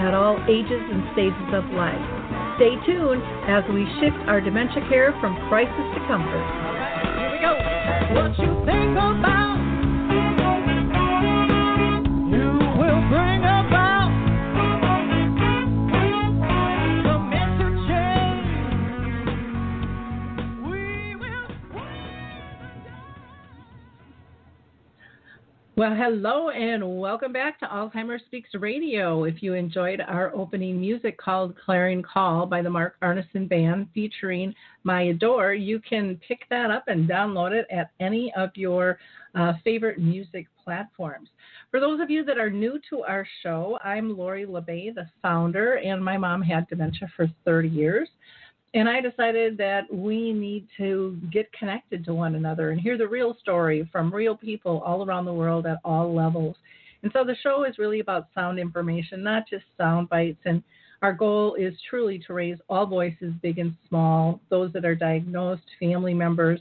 at all ages and stages of life. Stay tuned as we shift our dementia care from crisis to comfort. Here we go. What you think about, Well, hello and welcome back to Alzheimer's Speaks Radio. If you enjoyed our opening music called Clarion Call by the Mark Arneson Band featuring My Adore, you can pick that up and download it at any of your uh, favorite music platforms. For those of you that are new to our show, I'm Lori La Bey, the founder, and my mom had dementia for 30 years. And I decided that we need to get connected to one another and hear the real story from real people all around the world at all levels. And so the show is really about sound information, not just sound bites. And our goal is truly to raise all voices, big and small, those that are diagnosed, family members,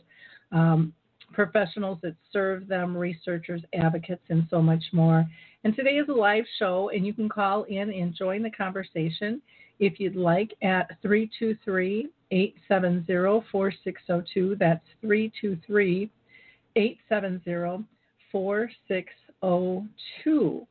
um, professionals that serve them, researchers, advocates, and so much more. And today is a live show, and you can call in and join the conversation if you'd like at 323 870 4602. That's 323 870 4602.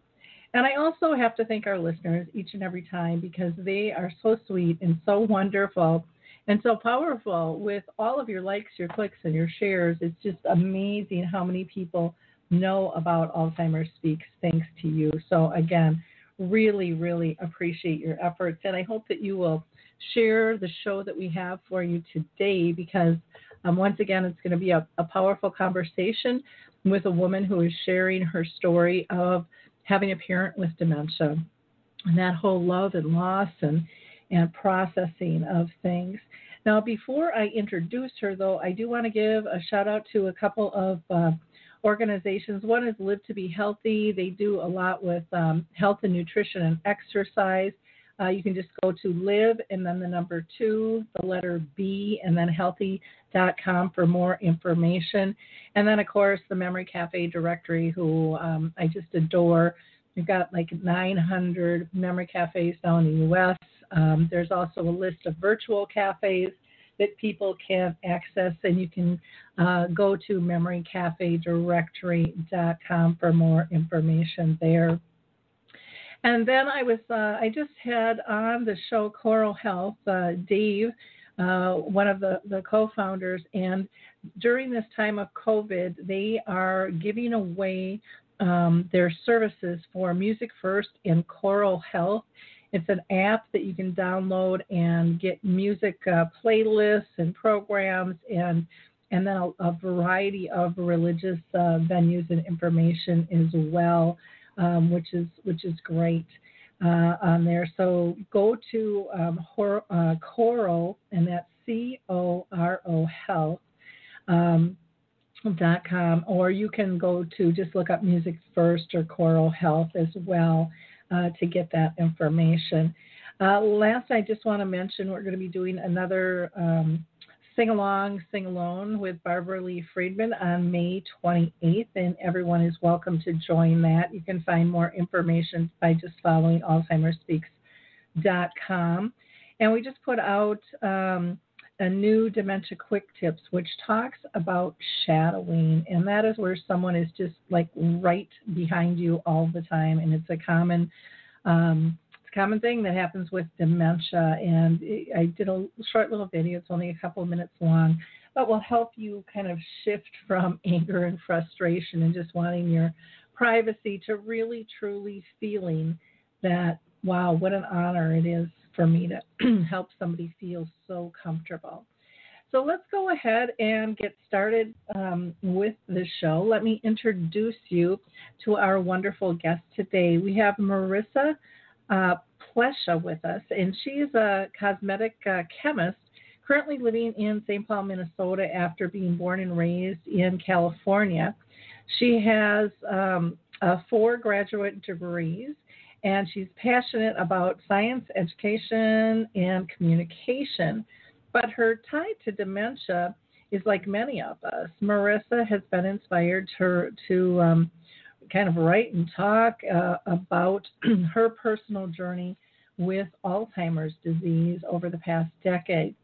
And I also have to thank our listeners each and every time because they are so sweet and so wonderful and so powerful with all of your likes, your clicks, and your shares. It's just amazing how many people know about Alzheimer's Speaks thanks to you. So, again, really, really appreciate your efforts. And I hope that you will share the show that we have for you today because, um, once again, it's going to be a, a powerful conversation with a woman who is sharing her story of having a parent with dementia and that whole love and loss and, and processing of things. Now, before I introduce her, though, I do want to give a shout out to a couple of uh, organizations. One is Live to Be Healthy. They do a lot with um, health and nutrition and exercise. Uh, you can just go to live and then the number two, the letter B, and then healthy.com for more information. And then, of course, the Memory Cafe directory, who um, I just adore. We've got like 900 memory cafes now in the U.S. Um, there's also a list of virtual cafes that people can access, and you can uh, go to memorycafedirectory.com for more information there. And then I was, uh, I just had on the show Coro Health, uh, Dave, uh, one of the, the co founders, and during this time of COVID, they are giving away um, their services for Music First and Coro Health. It's an app that you can download and get music uh, playlists and programs and and then a, a variety of religious uh, venues and information as well, um, which is which is great uh, on there. So go to um, Hor- uh, Coro, and that's C O R O Health. Um, dot com, or you can go to just look up Music First or Coro Health as well uh, to get that information. Uh, last, I just want to mention we're going to be doing another um, sing along, sing alone with Barbara Lee Friedman on May 28th, and everyone is welcome to join that. You can find more information by just following AlzheimersSpeaks.com. And we just put out um, a new Dementia Quick Tips, which talks about shadowing, and that is where someone is just like right behind you all the time, and it's a common. Um, it's a common thing that happens with dementia, and I did a short little video. It's only a couple of minutes long, but will help you kind of shift from anger and frustration and just wanting your privacy to really truly feeling that wow, what an honor it is for me to help somebody feel so comfortable. So let's go ahead and get started um, with the show. Let me introduce you to our wonderful guest today. We have Marisa uh, Plescia with us, and she is a cosmetic uh, chemist currently living in St. Paul, Minnesota, after being born and raised in California. She has um, uh, four graduate degrees, and she's passionate about science, education, and communication. But her tie to dementia is like many of us. Marisa has been inspired to, to um, kind of write and talk uh, about her personal journey with Alzheimer's disease over the past decade.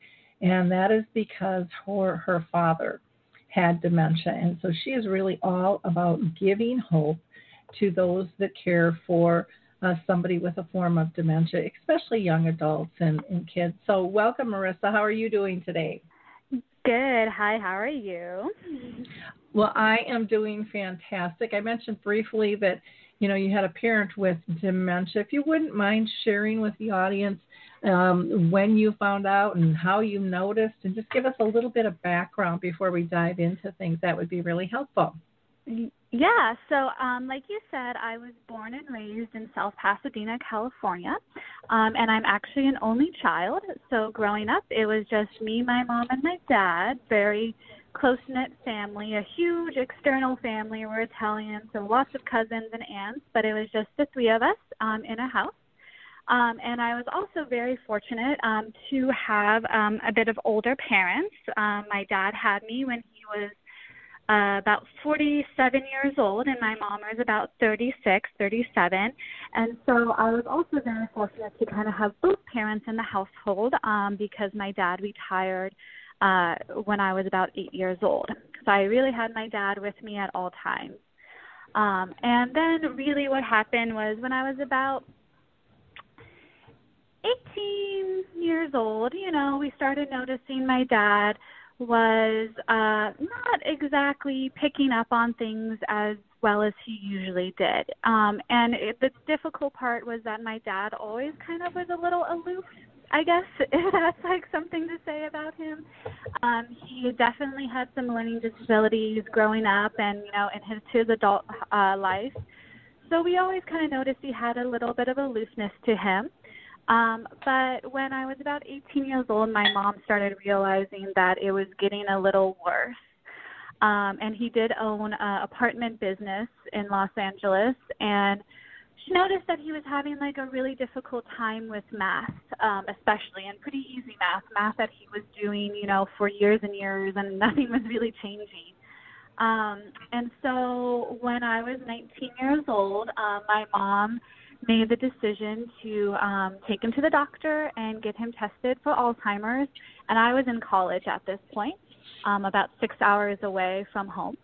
And that is because her, her father had dementia. And so she is really all about giving hope to those that care for uh, somebody with a form of dementia, especially young adults and, and kids. So, welcome, Marisa. How are you doing today? Good. Hi, how are you? Well, I am doing fantastic. I mentioned briefly that you know you had a parent with dementia. If you wouldn't mind sharing with the audience um, when you found out and how you noticed, and just give us a little bit of background before we dive into things, that would be really helpful. Yeah, so um, like you said, I was born and raised in South Pasadena, California, um, and I'm actually an only child. So growing up, it was just me, my mom, and my dad. Very close knit family, a huge external family. We're Italian, so lots of cousins and aunts, but it was just the three of us um, in a house. Um, and I was also very fortunate um, to have um, a bit of older parents. Um, my dad had me when he was uh, about 47 years old, and my mom was about 36, 37. And so I was also very fortunate to kind of have both parents in the household um, because my dad retired uh, when I was about eight years old. So I really had my dad with me at all times. Um, and then really what happened was when I was about 18 years old, you know, we started noticing my dad was uh not exactly picking up on things as well as he usually did. Um and it, the difficult part was that my dad always kind of was a little aloof, I guess if that's like something to say about him. Um he definitely had some learning disabilities growing up and you know in his his adult uh life. So we always kind of noticed he had a little bit of aloofness to him. Um, but when I was about 18 years old, my mom started realizing that it was getting a little worse. Um, and he did own an apartment business in Los Angeles, and she noticed that he was having like a really difficult time with math, um, especially and pretty easy math, math that he was doing, you know, for years and years, and nothing was really changing. Um, and so when I was 19 years old, um, my mom made the decision to um, take him to the doctor and get him tested for Alzheimer's. And I was in college at this point, um, about six hours away from home.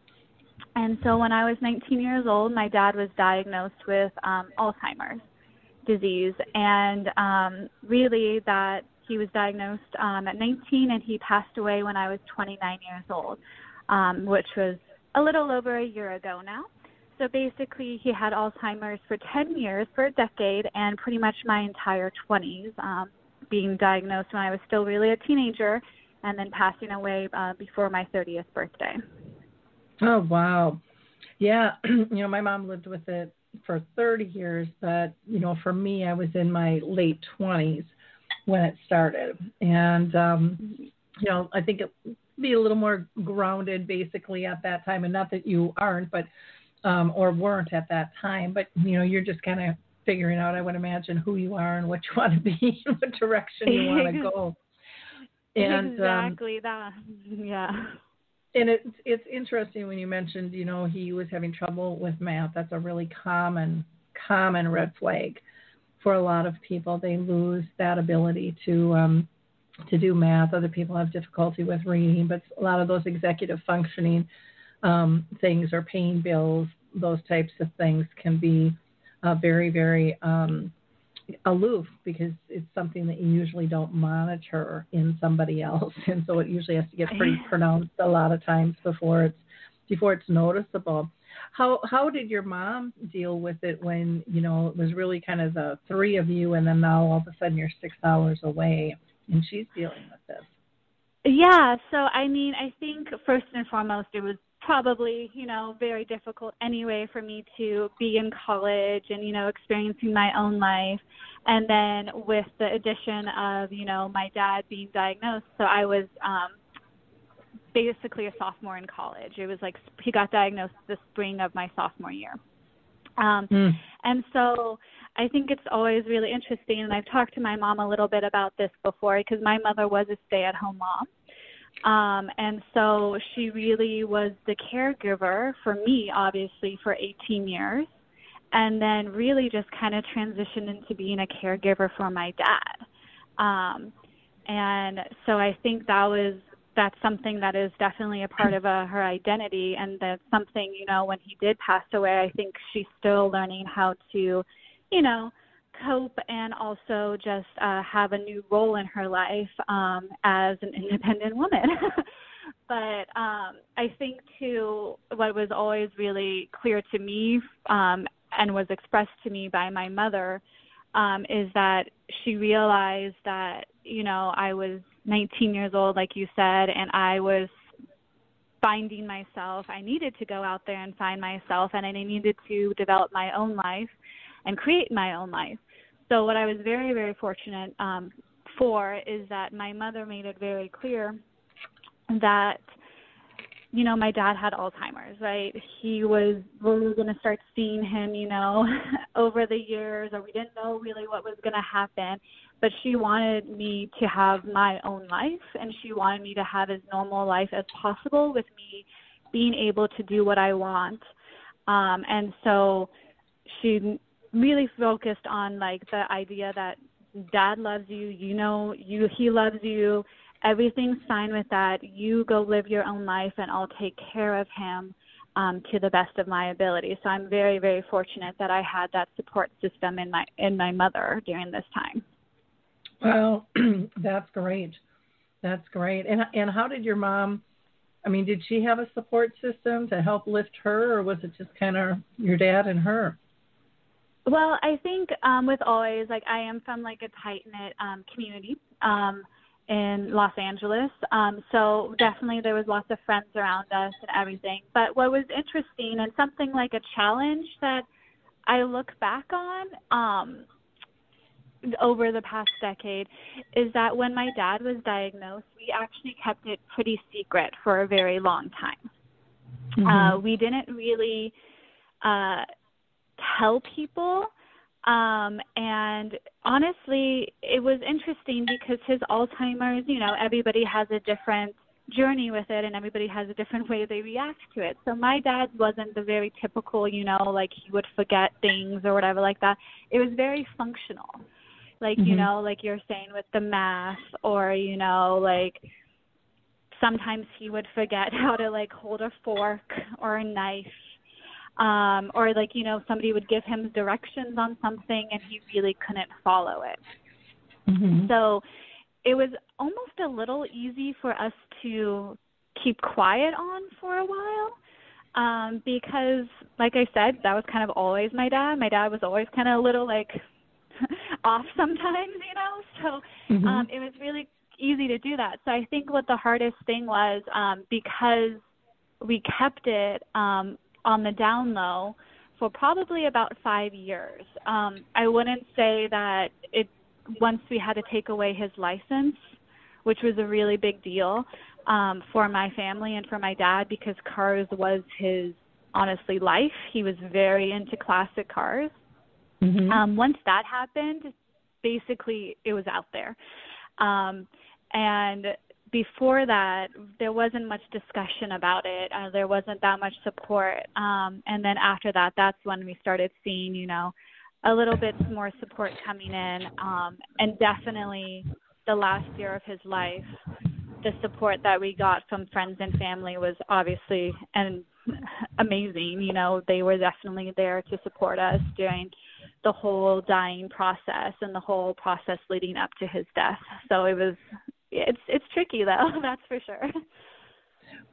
And so when I was 19 years old, my dad was diagnosed with um, Alzheimer's disease. And um, really, that he was diagnosed um, at 19 and he passed away when I was 29 years old, um, which was a little over a year ago now. So basically, he had Alzheimer's for 10 years, for a decade, and pretty much my entire 20s, um, being diagnosed when I was still really a teenager, and then passing away uh, before my 30th birthday. Oh, wow. Yeah, you know, my mom lived with it for 30 years, but, you know, for me, I was in my late 20s when it started. And, um, you know, I think it be a little more grounded basically at that time and not that you aren't but um, or weren't at that time. But you know, you're just kind of figuring out, I would imagine, who you are and what you want to be, and what direction you want to go. And, um, exactly um, that. Yeah. And it's it's interesting when you mentioned, you know, he was having trouble with math. That's a really common common red flag for a lot of people. They lose that ability to um, to do math. Other people have difficulty with reading, but a lot of those executive functioning um, things or paying bills, those types of things can be uh, very, very um, aloof because it's something that you usually don't monitor in somebody else, and so it usually has to get pretty pronounced a lot of times before it's before it's noticeable. How how did your mom deal with it when you know it was really kind of the three of you, and then now all of a sudden you're six hours away, and she's dealing with this? Yeah, so I mean, I think first and foremost, it was probably, you know, very difficult anyway for me to be in college and, you know, experiencing my own life. And then with the addition of, you know, my dad being diagnosed, so I was um basically a sophomore in college. It was like he got diagnosed the spring of my sophomore year. Um, mm. And so I think it's always really interesting, and I've talked to my mom a little bit about this before because my mother was a stay at home mom. Um, and so she really was the caregiver for me, obviously, for 18 years, and then really just kind of transitioned into being a caregiver for my dad. Um, and so I think that was that's something that is definitely a part of uh, her identity and that's something you know when he did pass away i think she's still learning how to you know cope and also just uh have a new role in her life um as an independent woman but um i think too what was always really clear to me um and was expressed to me by my mother um is that she realized that you know i was 19 years old, like you said, and I was finding myself. I needed to go out there and find myself, and I needed to develop my own life and create my own life. So, what I was very, very fortunate um, for is that my mother made it very clear that you know, my dad had Alzheimer's, right? He was, we were going to start seeing him, you know, over the years, or we didn't know really what was going to happen but she wanted me to have my own life and she wanted me to have as normal life as possible with me being able to do what I want. Um and so she really focused on like the idea that dad loves you, you know, you he loves you, everything's fine with that. You go live your own life and I'll take care of him um to the best of my ability. So I'm very very fortunate that I had that support system in my in my mother during this time. Well, that's great. That's great. And and how did your mom? I mean, did she have a support system to help lift her, or was it just kind of your dad and her? Well, I think um, with always like I am from like a tight knit um, community um, in Los Angeles, um, so definitely there was lots of friends around us and everything. But what was interesting and something like a challenge that I look back on um, over the past decade is that when my dad was diagnosed, we actually kept it pretty secret for a very long time. Mm-hmm. Uh, we didn't really uh, tell people. Um, and honestly, it was interesting because his Alzheimer's, you know, everybody has a different journey with it and everybody has a different way they react to it. So my dad wasn't the very typical, you know, like he would forget things or whatever like that. It was very functional like mm-hmm. you know like you're saying with the math or you know like sometimes he would forget how to like hold a fork or a knife um or like you know somebody would give him directions on something and he really couldn't follow it mm-hmm. so it was almost a little easy for us to keep quiet on for a while um because like i said that was kind of always my dad my dad was always kind of a little like off sometimes, you know. So mm-hmm. um, it was really easy to do that. So I think what the hardest thing was um, because we kept it um, on the down low for probably about five years. Um, I wouldn't say that it once we had to take away his license, which was a really big deal um, for my family and for my dad because cars was his honestly life. He was very into classic cars. Mm-hmm. Um, once that happened, basically it was out there. Um, and before that, there wasn't much discussion about it. Uh, there wasn't that much support. Um, and then after that, that's when we started seeing, you know, a little bit more support coming in. Um, and definitely the last year of his life, the support that we got from friends and family was obviously and amazing. You know, they were definitely there to support us during the whole dying process and the whole process leading up to his death. So it was it's it's tricky though, that's for sure.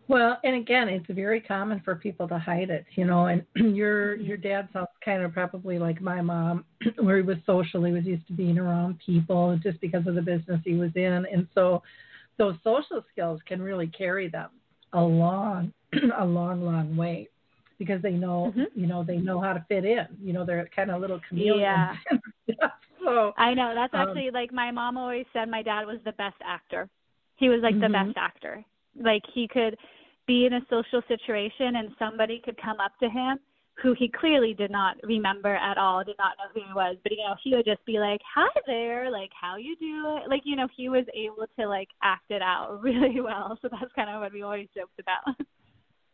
Well, and again, it's very common for people to hide it, you know. And your your dad sounds kind of probably like my mom, where he was social. He was used to being around people just because of the business he was in, and so those social skills can really carry them a long, a long, long way because they know, Mhm. you know, they know how to fit in. You know, they're kind of little chameleons. Yeah. so I know. That's Um, actually like my mom always said my dad was the best actor. He was like the Mhm. best actor. Like he could be in a social situation and somebody could come up to him who he clearly did not remember at all, did not know who he was, but you know, he would just be like, "Hi there, like how you do?" Like, you know, he was able to like act it out really well. So that's kind of what we always joked about.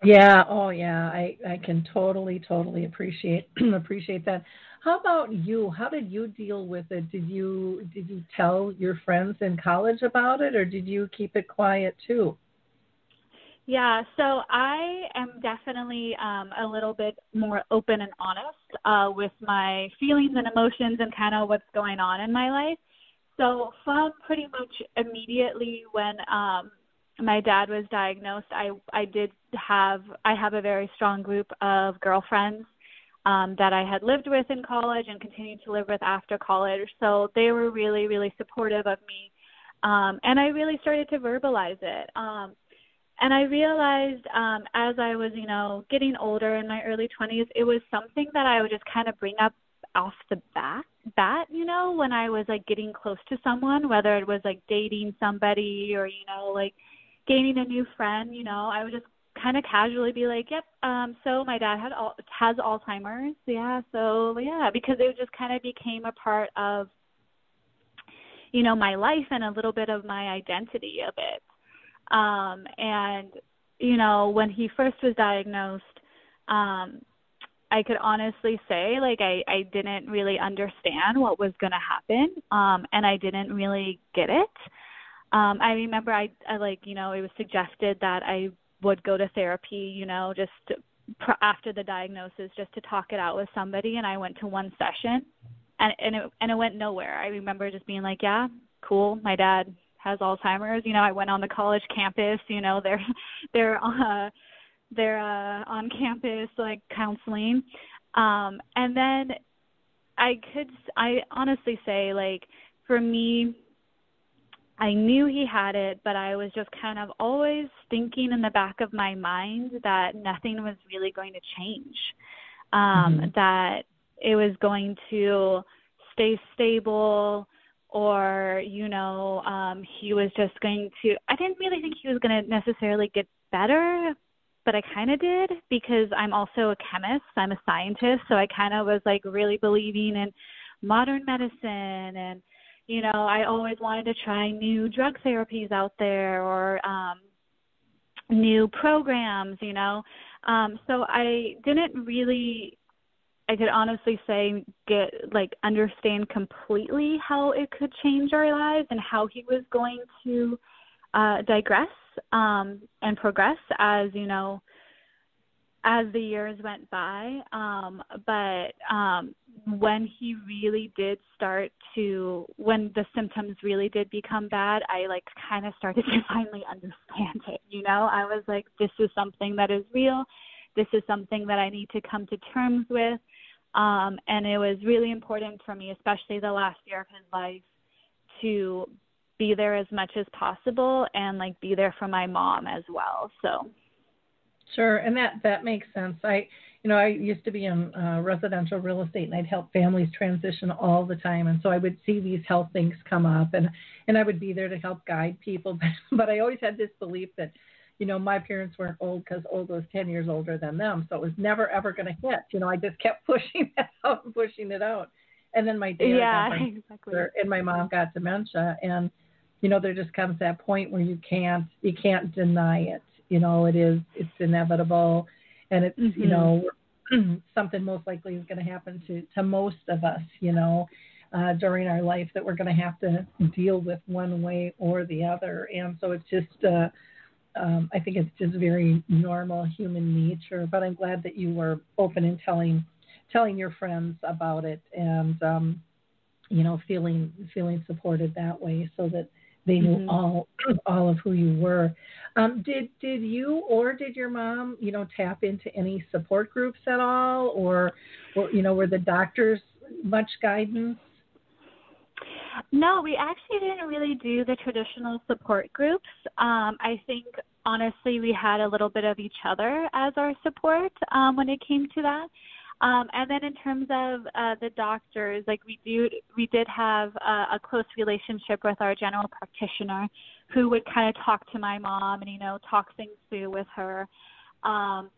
Yeah, oh yeah, I I can totally totally appreciate appreciate that. How about you? How did you deal with it? Did you did you tell your friends in college about it or did you keep it quiet too? Yeah, so I am definitely um, a little bit more open and honest uh, with my feelings and emotions and kind of what's going on in my life. So from pretty much immediately when um, my dad was diagnosed, I I did have I have a very strong group of girlfriends um, that I had lived with in college and continued to live with after college. So they were really really supportive of me, um, and I really started to verbalize it. Um, and I realized um, as I was, you know, getting older in my early 20s, it was something that I would just kind of bring up off the bat, bat, you know, when I was like getting close to someone, whether it was like dating somebody or, you know, like gaining a new friend, you know, I would just kind of casually be like, "Yep, um so my dad had al- has Alzheimer's." Yeah, so yeah, because it just kind of became a part of you know, my life and a little bit of my identity a bit. Um, and, you know, when he first was diagnosed, um, I could honestly say like I, I didn't really understand what was going to happen. Um, and I didn't really get it. Um, I remember I, I like, you know, it was suggested that I would go to therapy, you know, just pr- after the diagnosis, just to talk it out with somebody. And I went to one session and, and it, and it went nowhere. I remember just being like, yeah, cool. My dad has Alzheimer's. You know, I went on the college campus. You know, they're they're uh, they're uh, on campus like counseling, um, and then I could I honestly say like for me. I knew he had it, but I was just kind of always thinking in the back of my mind that nothing was really going to change. Um, Mhm. That it was going to stay stable, or you know um he was just going to i didn't really think he was going to necessarily get better but i kind of did because i'm also a chemist i'm a scientist so i kind of was like really believing in modern medicine and you know i always wanted to try new drug therapies out there or um new programs you know? Um so i didn't really I could honestly say get like understand completely how it could change our lives and how he was going to uh digress um and progress as you know as the years went by um but um when he really did start to when the symptoms really did become bad i like kind of started to finally understand it you know? I was like this is something that is real. This is something that i need to come to terms with. Um, and it was really important for me, especially the last year of his life, to be there as much as possible and like be there for my mom as well. So Sure, and that that makes sense. I, you know, I used to be in uh, residential real estate, and I'd help families transition all the time, and so I would see these health things come up, and and I would be there to help guide people. But, but I always had this belief that, you know, my parents weren't old because old was ten years older than them, so it was never ever going to hit. You know, I just kept pushing it out and pushing it out, and then my dad yeah, my exactly. cancer, and my mom got dementia, and you know, there just comes that point where you can't you can't deny it you know it is it's inevitable and it's Mm-hmm. you know something most likely is going to happen to to most of us you know uh during our life that we're going to have to deal with one way or the other and so it's just uh um i think it's just very normal human nature but i'm glad that you were open in telling telling your friends about it and um you know feeling feeling supported that way so that they knew Mhm. all all of who you were. Um, did did you or did your mom, you know, tap into any support groups at all, or, or you know, were the doctors much guidance? No, we actually didn't really do the traditional support groups. Um, I think honestly, we had a little bit of each other as our support um, when it came to that. Um, and then in terms of uh, the doctors, like we do, we did have a, a close relationship with our general practitioner, who would kind of talk to my mom and you know talk things through with her. Um,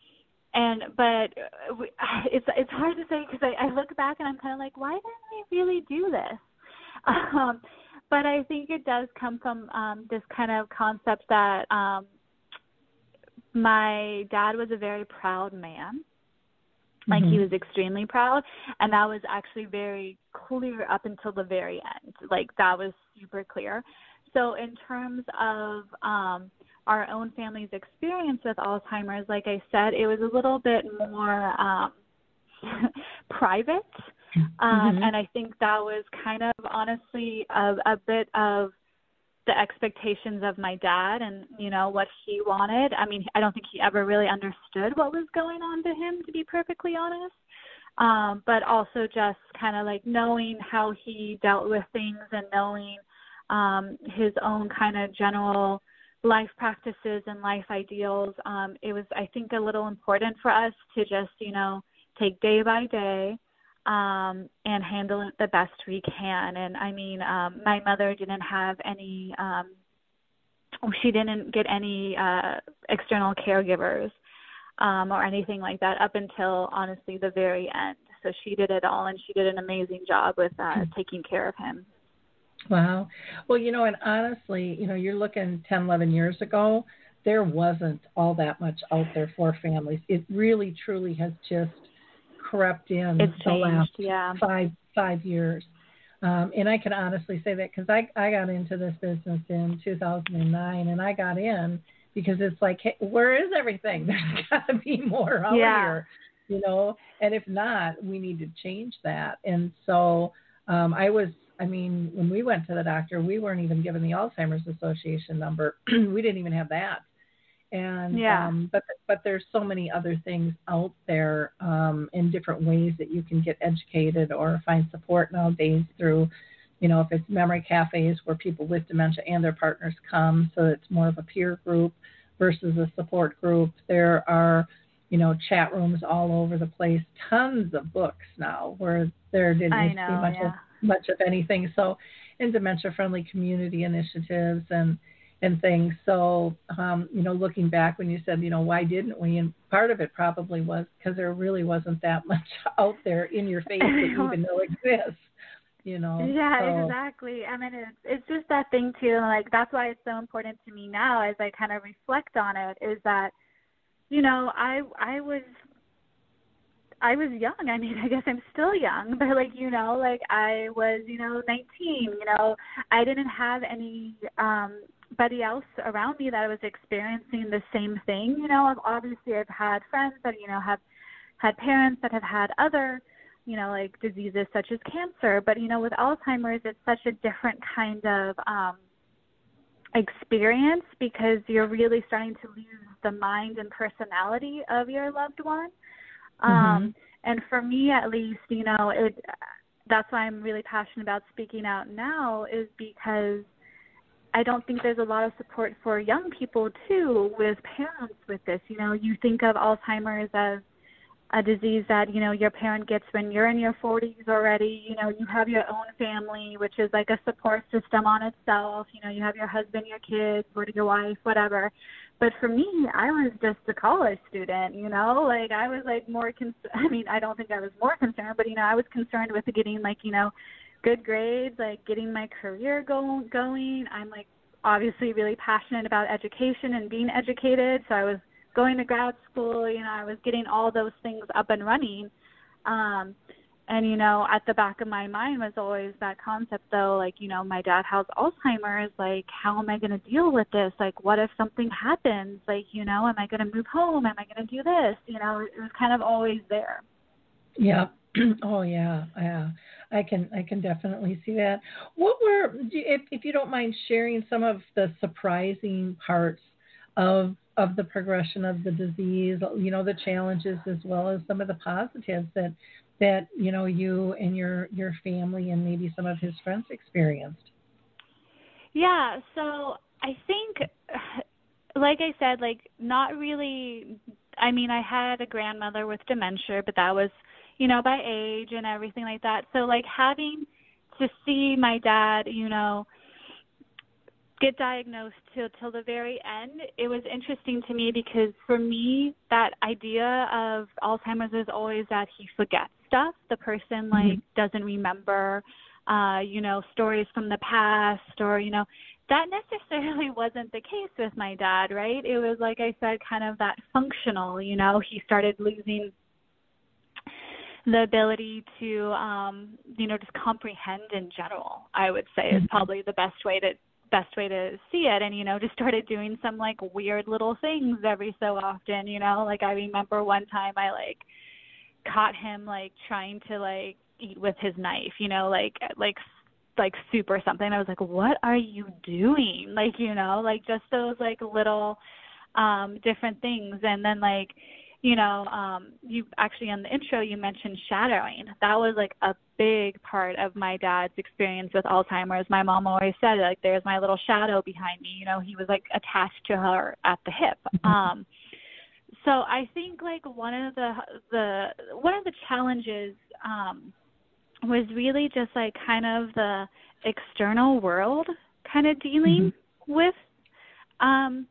and but we, it's it's hard to say because I, I look back and I'm kind of like, why didn't we really do this? Um, but I think it does come from um, this kind of concept that um, my dad was a very proud man. Like Mm-hmm. he was extremely proud, and that was actually very clear up until the very end. Like that was super clear. So in terms of um, our own family's experience with Alzheimer's, like I said, it was a little bit more um, private. Um, Mhm. And I think that was kind of honestly a, a bit of the expectations of my dad and, you know, what he wanted. I mean, I don't think he ever really understood what was going on to him, to be perfectly honest. Um, but also just kind of like knowing how he dealt with things and knowing um, his own kind of general life practices and life ideals. Um, it was, I think, a little important for us to just, you know, take day by day um, and handle it the best we can. And I mean, um, my mother didn't have any, um, she didn't get any uh, external caregivers um, or anything like that up until honestly the very end. So she did it all, and she did an amazing job with uh, taking care of him. Wow. Well, you know, and honestly, you know, you're looking 10, 11 years ago, there wasn't all that much out there for families. It really, truly has just crept in It's the last yeah. five five years. Um, and I can honestly say that because I I got into this business in 2009, and I got in because it's like, hey, where is everything? There's got to be more out Yeah. here, you know. And if not, we need to change that. And so um, I was, I mean, when we went to the doctor, we weren't even given the Alzheimer's Association number. we didn't even have that. And Yeah. um, but but there's so many other things out there um, in different ways that you can get educated or find support nowadays through, you know, if it's memory cafes where people with dementia and their partners come, so it's more of a peer group versus a support group. There are, you know, chat rooms all over the place. Tons of books now where there didn't I to be much yeah. of much of anything. So, in dementia friendly community initiatives and and things. So, um, you know, looking back when you said, you know, why didn't we? And part of it probably was because there really wasn't that much out there in your face that you even know exists. You know. Yeah, so, exactly. I mean, it's it's just that thing too. Like that's why it's so important to me now, as I kind of reflect on it, is that, you know, I I was I was young. I mean, I guess I'm still young, but like you know, like I was, you know, 19. You know, I didn't have any um buddy else around me that was experiencing the same thing. You know, obviously I've had friends that you know have had parents that have had other you know, like diseases such as cancer. But, you know, with Alzheimer's, it's such a different kind of um, experience because you're really starting to lose the mind and personality of your loved one. Um, and for me, at least, you know, it that's why I'm really passionate about speaking out now is because I don't think there's a lot of support for young people too with parents with this. You know, you think of Alzheimer's as a disease that you know your parent gets when you're in your 40s already. You know you have your own family which is like a support system on itself. You know you have your husband your kids or your wife whatever. But for me i was just a college student you know? Like i was like more con- i mean i don't think i was more concerned but you know i was concerned with getting like you know good grades like getting my career go- going i'm like obviously really passionate about education and being educated so i was going to grad school, you know, I was getting all those things up and running. Um and you know, at the back of my mind was always that concept though, like, you know, my dad has Alzheimer's, like how am I gonna deal with this? Like what if something happens? Like, you know, am I gonna move home? Am I gonna do this? You know, it was kind of always there. Yeah. oh yeah, yeah. I can I can definitely see that. What were if if you don't mind sharing some of the surprising parts of of the progression of the disease, you know, the challenges as well as some of the positives that that you know you and your your family and maybe some of his friends experienced. Yeah, so I think like I said, like not really. I mean, I had a grandmother with dementia, but that was, you know, by age and everything like that. So like having to see my dad, you know, get diagnosed till till the very end, it was interesting to me because for me, that idea of Alzheimer's is always that he forgets stuff. The person like mm-hmm. doesn't remember, uh, you know, stories from the past or you know that necessarily wasn't the case with my dad, right? It was like I said, kind of that functional, you know, he started losing the ability to um you know just comprehend in general i would say is mm-hmm. probably the best way to best way to see it and you know just started doing some like weird little things every so often you know like i remember one time i like caught him like trying to like eat with his knife you know like like like soup or something. I was like, "What are you doing?" Like, you know, like just those like little um different things and then like you know, um you actually in the intro you mentioned shadowing. That was like a big part of my dad's experience with Alzheimer's. My mom always said like there's my little shadow behind me, you know, he was like attached to her at the hip. Mm-hmm. Um so I think like one of the the one of the challenges um was really just like kind of the external world kind of dealing mm-hmm. with um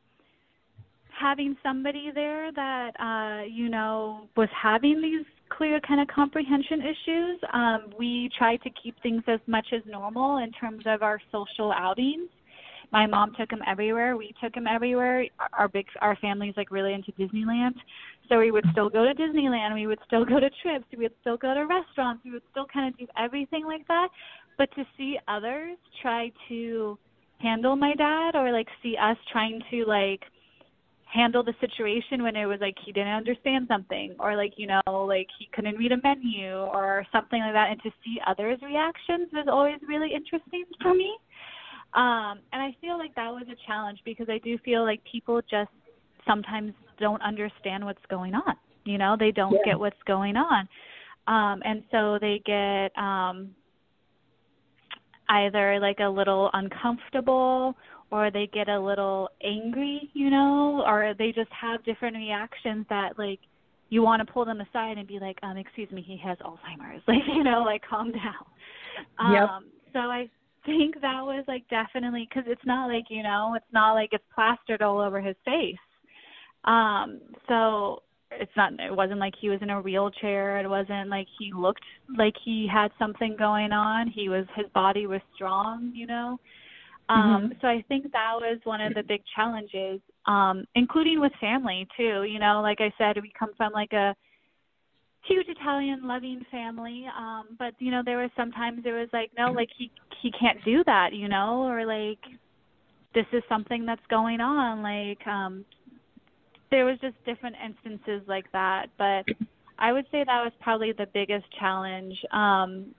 having somebody there that uh you know was having these clear kind of comprehension issues um we tried to keep things as much as normal in terms of our social outings. My mom took him everywhere. We took him everywhere. Our big our family's like really into disneyland. So we would still go to Disneyland, we would still go to trips, we would still go to restaurants, we would still kind of do everything like that. But to see others try to handle my dad or like see us trying to like handle the situation when it was like he didn't understand something or like you know like he couldn't read a menu or something like that and to see others reactions was always really interesting for me um and i feel like that was a challenge because i do feel like people just sometimes don't understand what's going on. You know, they don't yeah. get what's going on. Um and so they get um either like a little uncomfortable or they get a little angry, you know, or they just have different reactions that like you want to pull them aside and be like, um, excuse me, he has Alzheimer's. Like, you know, like calm down. Yep. Um, so I think that was like definitely because it's not like, you know, it's not like it's plastered all over his face. Um, so it's not it wasn't like he was in a wheelchair it wasn't like he looked like he had something going on he was his body was strong you know um mm-hmm. so i think that was one of the big challenges um including with family too you know like i said we come from like a huge italian loving family um but you know there was sometimes there was like no like he he can't do that you know or like this is something that's going on like um there was just different instances like that, but I would say that was probably the biggest challenge. Um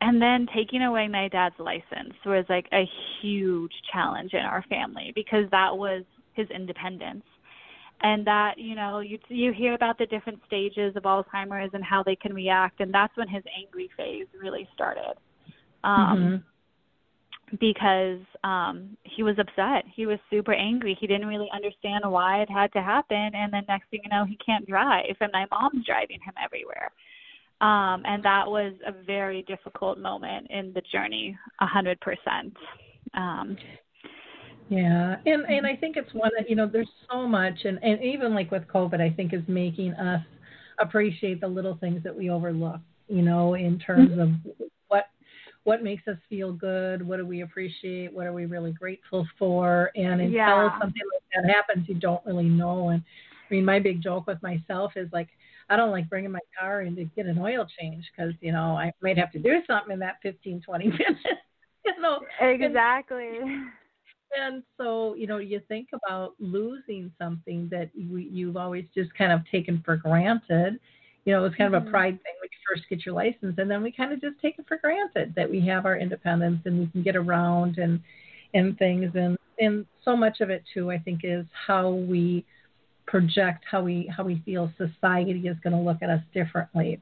and then taking away my dad's license was like a huge challenge in our family because that was his independence and that you know you you hear about the different stages of alzheimer's and how they can react and that's when his angry phase really started um mm-hmm because um he was upset. He was super angry. He didn't really understand why it had to happen and then next thing you know he can't drive and my mom's driving him everywhere. Um and that was a very difficult moment in the journey, a hundred percent. Um yeah, and and I think it's one that you know there's so much, and and even like with COVID, I think is making us appreciate the little things that we overlook. You know, in terms mm-hmm. of what what makes us feel good, what do we appreciate, what are we really grateful for, and until yeah. something like that happens, you don't really know. And I mean, my big joke with myself is like, I don't like bringing my car in to get an oil change because you know I might have to do something in that 15, 20 minutes. you know, exactly. And, and so you know, you think about losing something that you, you've always just kind of taken for granted you know, it was kind of a mm-hmm. pride thing when you first get your license, and then we kind of just take it for granted that we have our independence and we can get around and and things, and and so much of it too, I think, is how we project how we how we feel society is going to look at us differently,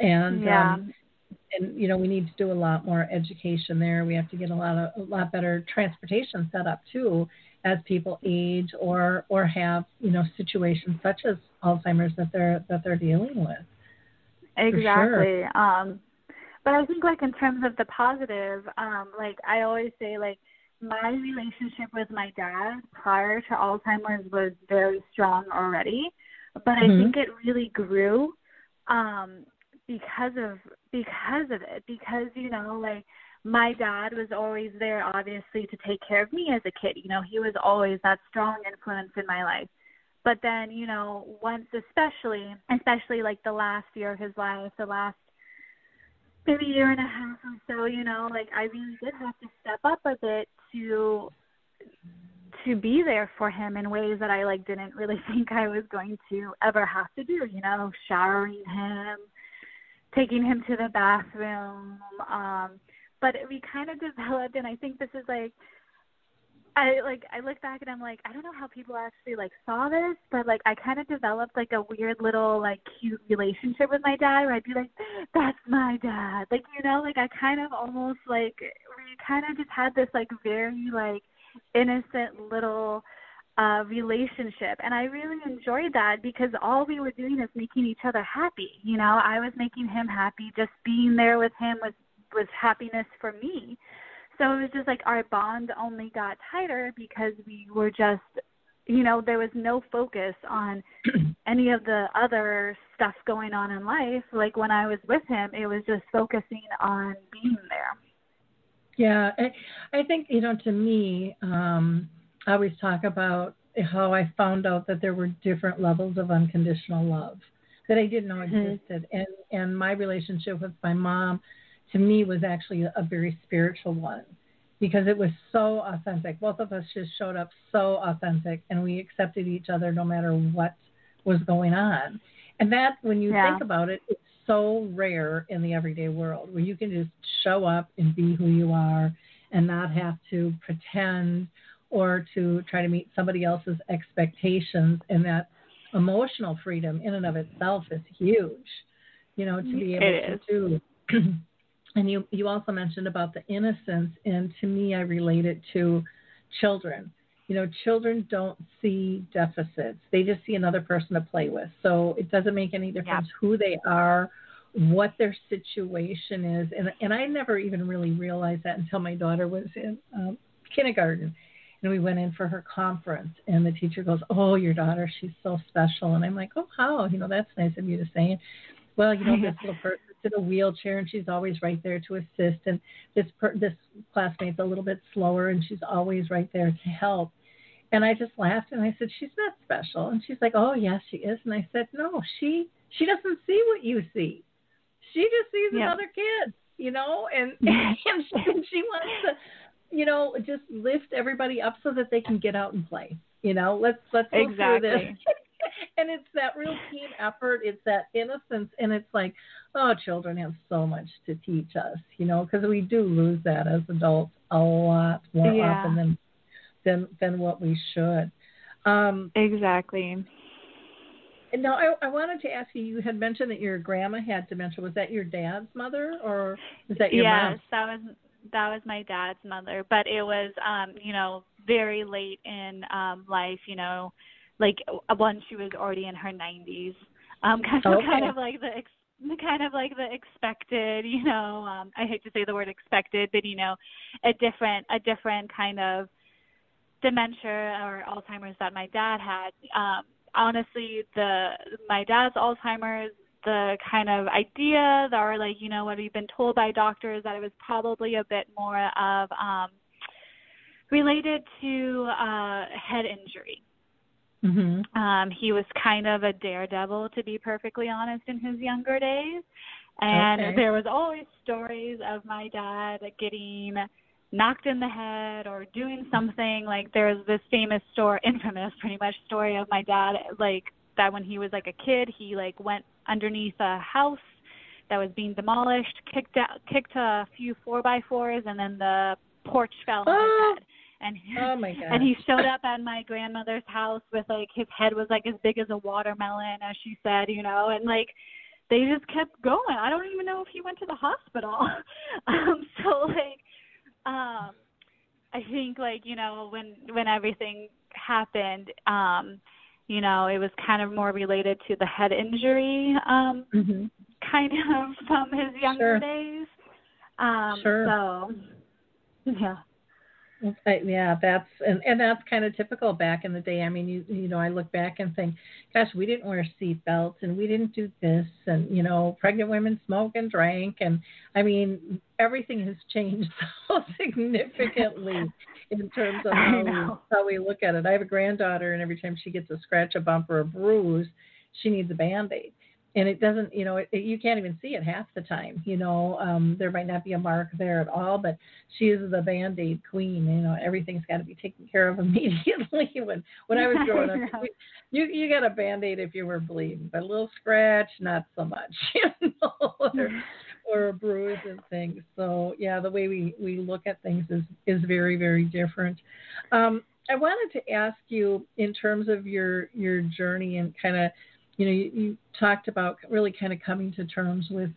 and yeah. um, and you know we need to do a lot more education there. We have to get a lot of a lot better transportation set up too as people age or or have you know situations such as Alzheimer's that they're that they're dealing with. Exactly. Sure. Um, but I think like in terms of the positive, um, like I always say like my relationship with my dad prior to Alzheimer's was very strong already, but mm-hmm. I think it really grew um because of because of it because you know like my dad was always there obviously to take care of me as a kid you know he was always that strong influence in my life but then you know once especially especially like the last year of his life the last maybe year and a half or so you know like i really did have to step up a bit to to be there for him in ways that i like didn't really think i was going to ever have to do you know showering him taking him to the bathroom um but we kind of developed and i think this is like I like I look back and I'm like I don't know how people actually like saw this, but like I kind of developed like a weird little like cute relationship with my dad where I'd be like, "That's my dad," like you know, like I kind of almost like we kind of just had this like very like innocent little uh relationship and I really enjoyed that because all we were doing is making each other happy. You know, I was making him happy. Just being there with him was was happiness for me. So it was just like our bond only got tighter because we were just, you know, there was no focus on any of the other stuff going on in life. Like when I was with him, it was just focusing on being there. Yeah, I, I think you know. To me, um, I always talk about how I found out that there were different levels of unconditional love that I didn't know mm-hmm. existed, and and my relationship with my mom to me was actually a very spiritual one because it was so authentic. Both of us just showed up so authentic and we accepted each other no matter what was going on. And that, when you yeah. think about it, it's so rare in the everyday world where you can just show up and be who you are and not have to pretend or to try to meet somebody else's expectations. And that emotional freedom in and of itself is huge, you know, to be able it to do. and you you also mentioned about the innocence and to me i relate it to children. You know children don't see deficits. They just see another person to play with. So it doesn't make any difference yeah. who they are what their situation is. And and i never even really realized that until my daughter was in um, kindergarten. And we went in for her conference and the teacher goes oh your daughter she's so special. And i'm like oh how? You know that's nice of you to say. Well you know this little person in a wheelchair and she's always right there to assist. And this per, this classmate's a little bit slower and she's always right there to help. And I just laughed and I said, "She's not special." And she's like, "Oh yes, she is." And I said, "No, she she doesn't see what you see. She just sees yep. another kid, you know, and and she, and she wants to, you know, just lift everybody up so that they can get out and play. You know, let's let's go exactly. through this." and it's that real team effort. It's that innocence, and it's like, oh, children have so much to teach us, you know, because we do lose that as adults a lot more yeah. often than than than what we should. Um, exactly. Now, I, I wanted to ask you. You had mentioned that your grandma had dementia. Was that your dad's mother, or was that your yes, mom? that was that was my dad's mother. But it was, um, you know, very late in um life. You know, like once she was already in her 90s. Um, kind of, okay. kind of like the ex- kind of like the expected, you know. Um, I hate to say the word expected, but you know, a different a different kind of dementia or Alzheimer's that my dad had. Um, honestly, the my dad's Alzheimer's the kind of idea that or like you know what we've been told by doctors that it was probably a bit more of um related to uh head injury Mm-hmm. Um, he was kind of a daredevil, to be perfectly honest, in his younger days. And okay. there was always stories of my dad getting knocked in the head or doing something. Like there's this famous story, infamous, pretty much story of my dad, like that when he was like a kid, he like went underneath a house that was being demolished, kicked out, kicked a few four by fours, and then the porch fell on oh. his head and he, oh my god and he showed up at my grandmother's house with like his head was like as big as a watermelon as she said you know and like they just kept going. I don't even know if he went to the hospital. um so like um I think like, you know, when when everything happened, um, you know, it was kind of more related to the head injury, um, mm-hmm. kind of from his younger sure. days. Um sure. so yeah. Uh, yeah, that's and and that's kind of typical back in the day. I mean, you you know, I look back and think, gosh, we didn't wear seat belts and we didn't do this, and you know, pregnant women smoke and drank, and I mean, everything has changed so significantly in terms of how we, how we look at it. I have a granddaughter, and every time she gets a scratch, a bump, or a bruise, she needs a band aid and it doesn't you know it, it, you can't even see it half the time you know um there might not be a mark there at all but she is the band-aid queen you know everything's got to be taken care of immediately when when i was growing up. You you got a band-aid if you were bleeding but a little scratch not so much you know or, or a bruise and things. So yeah the way we we look at things is is very very different. Um i wanted to ask you in terms of your your journey and kind of you know, you, you talked about really kind of coming to terms with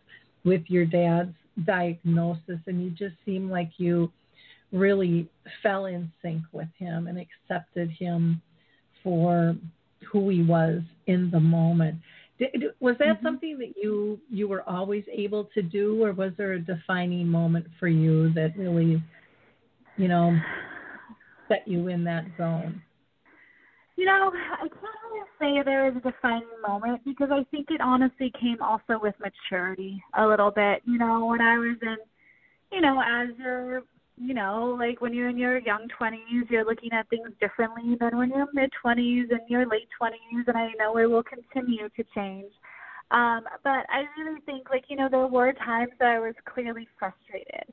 with your dad's diagnosis, and you just seem like you really fell in sync with him and accepted him for who he was in the moment. Did, was that mm-hmm. something that you you were always able to do, or was there a defining moment for you that really, you know, set you in that zone? You know, I can't really say there was a defining moment because I think it honestly came also with maturity a little bit. You know, when I was in, you know, as you're, you know, like when you're in your young 20s, you're looking at things differently than when you're mid 20s and your late 20s, and I know it will continue to change. Um, but I really think, like, you know, there were times that I was clearly frustrated,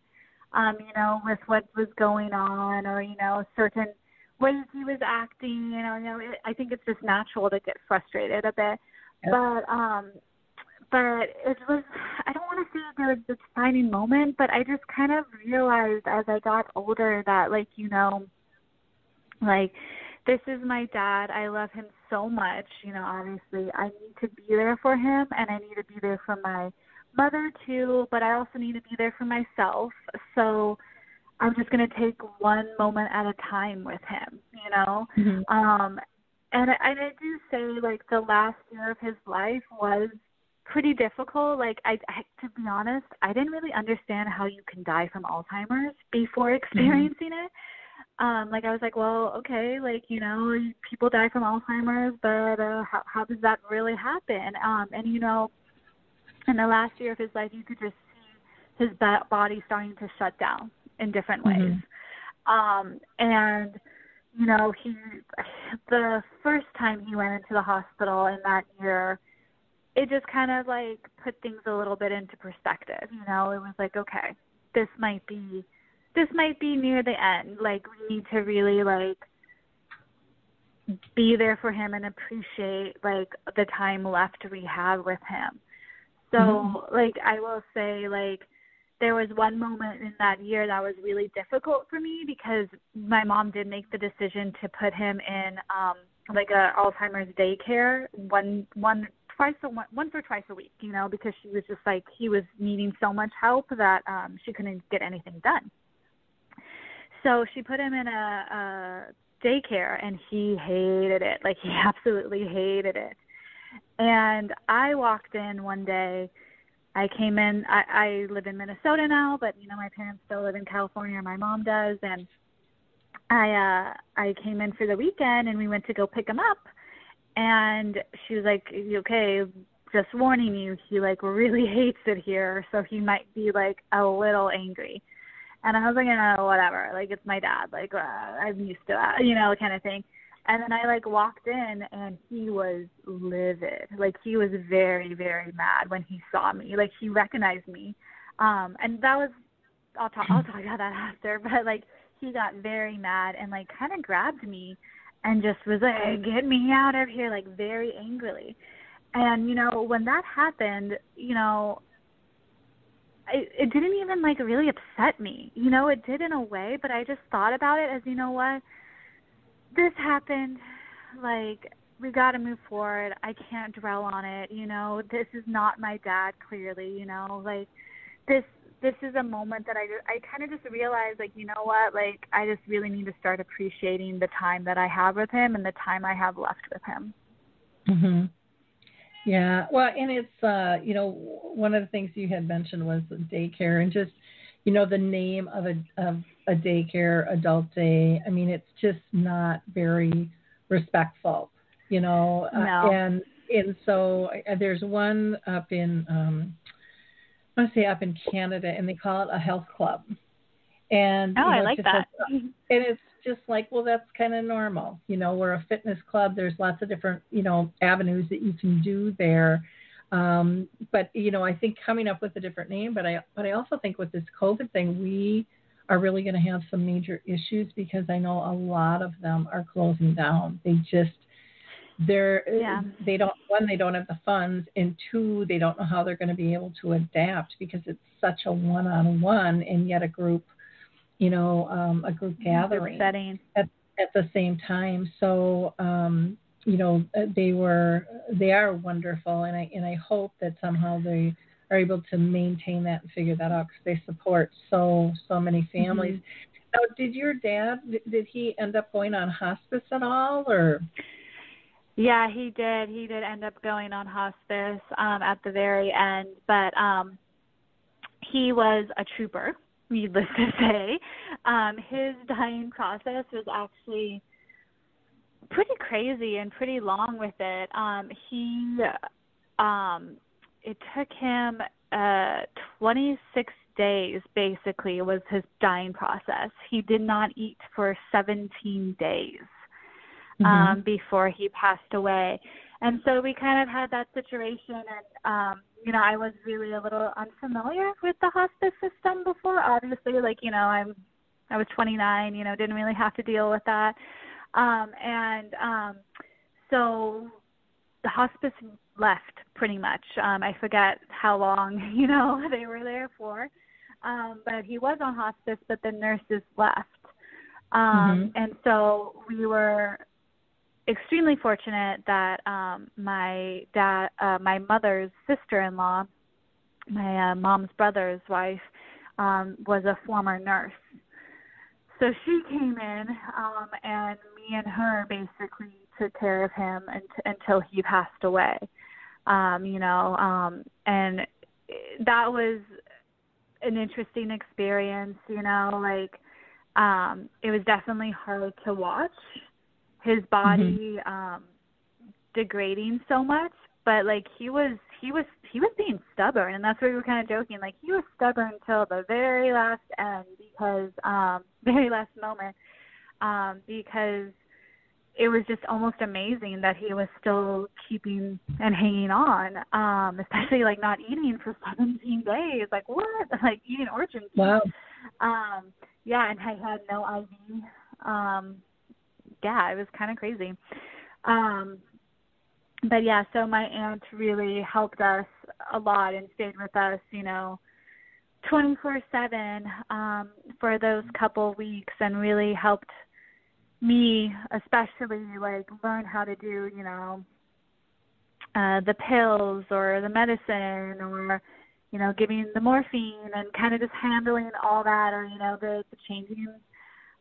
um, you know, with what was going on or, you know, certain – ways he was acting. You know, you know, it, I think it's just natural to get frustrated a bit. Yep. But um, but it was. I don't want to say there was a defining moment, but I just kind of realized as I got older that, like, you know, like this is my dad. I love him so much. You know, obviously, I need to be there for him, and I need to be there for my mother too. But I also need to be there for myself. So I'm just going to take one moment at a time with him, you know. Mm-hmm. Um and I, and I do say like the last year of his life was pretty difficult. Like I, I to be honest, I didn't really understand how you can die from Alzheimer's before mm-hmm. experiencing mm-hmm. it. Um like I was like, well, okay, like, you know, people die from Alzheimer's, but uh how how does that really happen? Um and you know, in the last year of his life, you could just see his body starting to shut down in different ways. Mm-hmm. Um, and you know, he the first time he went into the hospital in that year, it just kind of like put things a little bit into perspective. You know, it was like, okay, this might be this might be near the end. Like we need to really like be there for him and appreciate like the time left we have with him. So mm-hmm. like I will say like there was one moment in that year that was really difficult for me because my mom did make the decision to put him in um like a Alzheimer's daycare one one twice a once or twice a week, you know, because she was just like he was needing so much help that um she couldn't get anything done. So she put him in a, a daycare and he hated it. Like he absolutely hated it. And I walked in one day I came in. I, I live in Minnesota now, but you know my parents still live in California. My mom does, and I uh I came in for the weekend, and we went to go pick him up. And she was like, "Okay, just warning you, he like really hates it here, so he might be like a little angry." And I was like, "Oh, whatever. Like it's my dad. Like uh, I'm used to that, you know, kind of thing." And then I like walked in and he was livid. Like he was very, very mad when he saw me. Like he recognized me. Um and that was I'll talk I'll talk about that after, but like he got very mad and like kind of grabbed me and just was like, "Get me out of here!" like very angrily. And you know, when that happened, you know, it, it didn't even like really upset me. You know, it did in a way, but I just thought about it as, you know what? This happened like we got to move forward. I can't dwell on it. You know, this is not my dad. Clearly, you know, like this. This is a moment that I I kind of just realized, like, you know what, like, I just really need to start appreciating the time that I have with him and the time I have left with him. Mhm. Yeah. Well, and it's uh, you know, one of the things you had mentioned was daycare and just you know the name of a of a daycare adult day. I mean, it's just not very respectful, you know. No. Uh, and and so uh, there's one up in um I want to say up in Canada, and they call it a health club. And Oh, you know, I like that. and it's just like, well, that's kind of normal. You know, we're a fitness club. There's lots of different, you know, avenues that you can do there. Um, but you know, I think coming up with a different name. But I, but I also think with this COVID thing, we are really going to have some major issues because I know a lot of them are closing down. They just they're Yeah. they don't one they don't have the funds and two they don't know how they're going to be able to adapt because it's such a one on one and yet a group you know um a group gathering setting. at at the same time so um you know uh, they were they are wonderful and i and i hope that somehow they are able to maintain that and figure that out because they support so so many families now did your dad did- did he end up going on hospice at all or Yeah, he did. He did end up going on hospice um at the very end, but um he was a trooper, needless to say. Um his dying process was actually pretty crazy and pretty long with it. Um he um it took him uh 26 days basically was his dying process. He did not eat for 17 days um, before he passed away. And so we kind of had that situation, and um, you know, I was really a little unfamiliar with the hospice system before. Obviously, like you know, I'm I was 29, you know, didn't really have to deal with that, um, and um, so the hospice left pretty much. Um, I forget how long, you know, they were there for, um, but he was on hospice, but the nurses left. Um, And so we were extremely fortunate that um my dad uh my mother's sister-in-law my uh, mom's brother's wife um was a former nurse so she came in um and and her basically took care of him unt- until he passed away. Um you know um and that was an interesting experience you know like um it was definitely hard to watch his body um degrading so much but like he was he was he was being stubborn and that's where we were kind of joking like he was stubborn till the very last end because um very last moment um because it was just almost amazing that he was still keeping and hanging on um especially like not eating for 17 days. Like what? Like eating origin wow. Um yeah and i had no iv um yeah it was kind of crazy. Um but yeah so my aunt really helped us a lot and stayed with us you know twenty four seven um for those couple weeks and really helped me especially like learn how to do you know uh the pills or the medicine or you know giving the morphine and kind of just handling all that or you know the the changing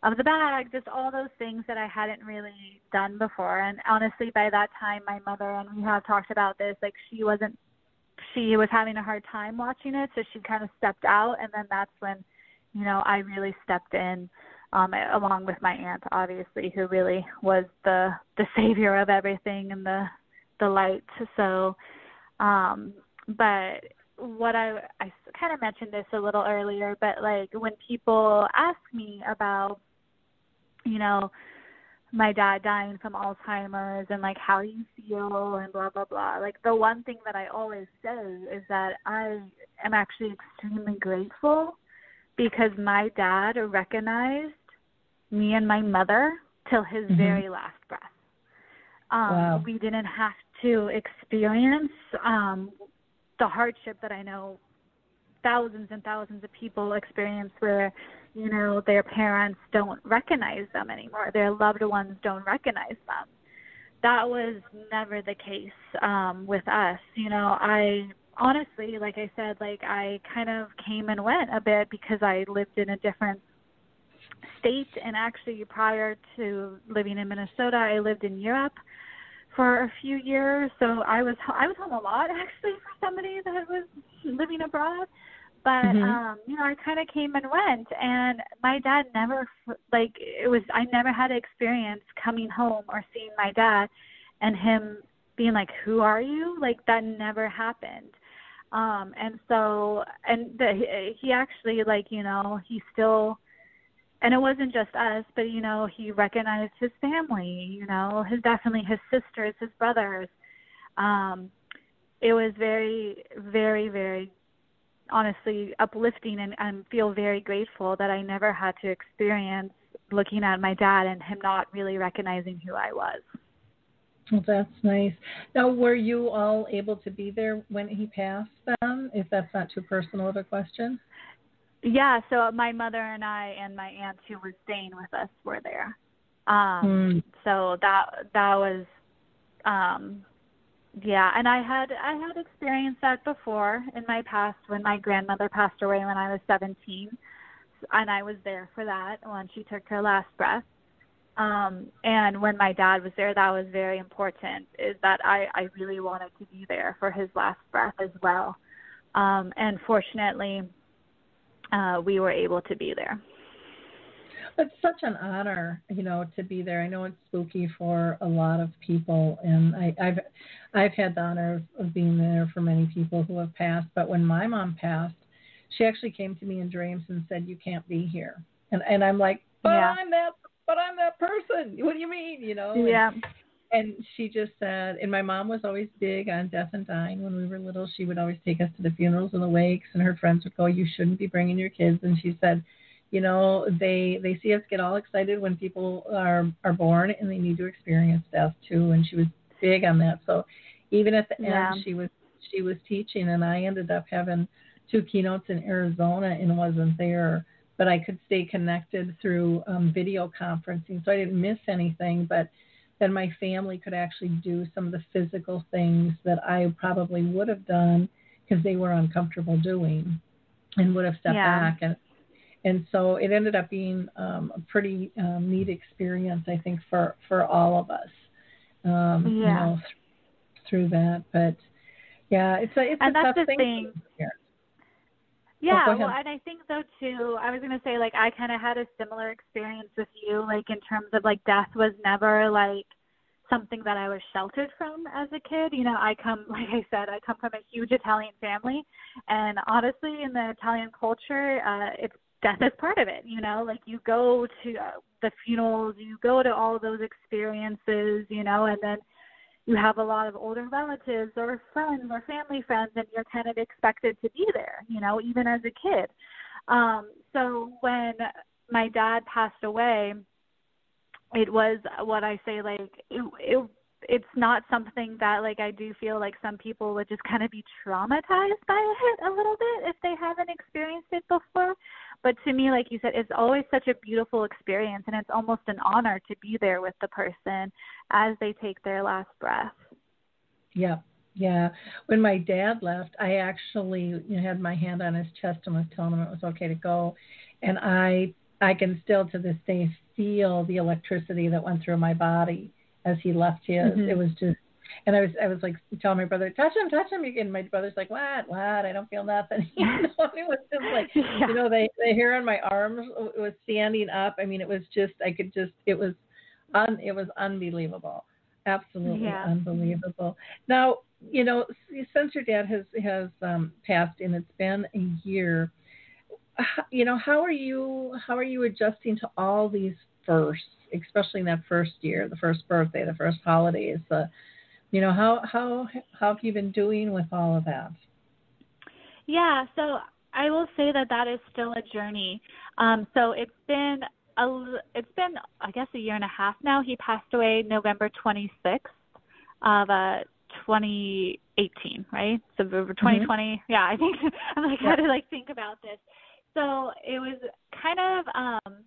of the bag, just all those things that I hadn't really done before. And honestly, by that time, my mother and we have talked about this. Like she wasn't, she was having a hard time watching it, so she kind of stepped out, and then that's when, you know, I really stepped in, um, along with my aunt, obviously, who really was the the savior of everything and the the light. So, um, but what I I kind of mentioned this a little earlier, but like when people ask me about you know, my dad dying from Alzheimer's and like how you feel and blah blah blah. Like the one thing that I always say is that I am actually extremely grateful because my dad recognized me and my mother till his Mhm. very last breath. Um Wow. we didn't have to experience um the hardship that I know thousands and thousands of people experience where you know their parents don't recognize them anymore their loved ones don't recognize them that was never the case um with us. You know, I honestly, like I said, like I kind of came and went a bit because I lived in a different state and actually prior to living in Minnesota, I lived in Europe for a few years. So I was I was home a lot actually for somebody that was living abroad. But Mhm. um, you know, I kind of came and went, and my dad never like it was. I never had experience coming home or seeing my dad, and him being like, "Who are you?" Like that never happened. Um, and so, and the, he actually like you know he still and it wasn't just us, but you know, he recognized his family, you know, his definitely his sisters, his brothers. Um it was very, very, very honestly uplifting and, and feel very grateful that I never had to experience looking at my dad and him not really recognizing who I was. Well, that's nice. Now, were you all able to be there when he passed then? If that's not too personal of a question. Yeah, so my mother and I and my aunt who was staying with us were there. Um Hmm. so that that was um yeah, and I had I had experienced that before in my past when my grandmother passed away when I was 17 and I was there for that when she took her last breath. Um and when my dad was there that was very important is that I I really wanted to be there for his last breath as well. Um and fortunately uh we were able to be there. It's such an honor, you know, to be there. I know it's spooky for a lot of people, and I, I've I've had the honor of, of being there for many people who have passed. But when my mom passed, she actually came to me in dreams and said, "You can't be here," and and I'm like, "But Yeah. I'm that, but I'm that person. What do you mean? You know?" And- Yeah. And she just said, and my mom was always big on death and dying. When we were little, she would always take us to the funerals and the wakes, and her friends would go, "You shouldn't be bringing your kids." And she said, "You know, they they see us get all excited when people are are born, and they need to experience death too." And she was big on that. So even at the Yeah. end, she was she was teaching, and I ended up having two keynotes in Arizona and wasn't there. But I could stay connected through um, video conferencing, so I didn't miss anything. But then my family could actually do some of the physical things that I probably would have done because they were uncomfortable doing and would have stepped Yeah. back and and so it ended up being um, a pretty um, neat experience I think for for all of us um, you Yeah. know through that but yeah it's a it's And a that's tough the thing thing. Here. Yeah, Oh, well, and I think though too. I was gonna say like I kind of had a similar experience with you, like in terms of like death was never like something that I was sheltered from as a kid. You know, I come, like I said, I come from a huge Italian family, and honestly, in the Italian culture, uh, it's death is part of it. You know, like you go to uh, the funerals, you go to all those experiences, you know, and then you have a lot of older relatives or friends or family friends and you're kind of expected to be there, you know, even as a kid. Um, so when my dad passed away, it was what I say like it, it it's not something that like I do feel like some people would just kind of be traumatized by it a little bit if they haven't experienced it before. But to me, like you said, it's always such a beautiful experience and it's almost an honor to be there with the person as they take their last breath. Yeah, yeah. When my dad left, I actually you know, had my hand on his chest and was telling him it was okay to go, and I I can still to this day feel the electricity that went through my body as he left his. Mhm. It was just, and I was I was like telling my brother, touch him, touch him, and my brother's like, what, what? I don't feel nothing. You know, it was just like Yeah. you know the the hair on my arms was standing up. I mean, it was just I could just it was un it was unbelievable, absolutely Yeah. unbelievable. Now you know since your dad has has um, passed and it's been a year, you know how are you how are you adjusting to all these firsts, especially in that first year, the first birthday, the first holidays, the you know how how how have you been doing with all of that? Yeah, so I will say that that is still a journey. Um, so it's been a, it's been I guess a year and a half now. He passed away November 26th of uh 2018, right? So over 2020. Yeah, I think I'm like how to like think about this. So it was kind of um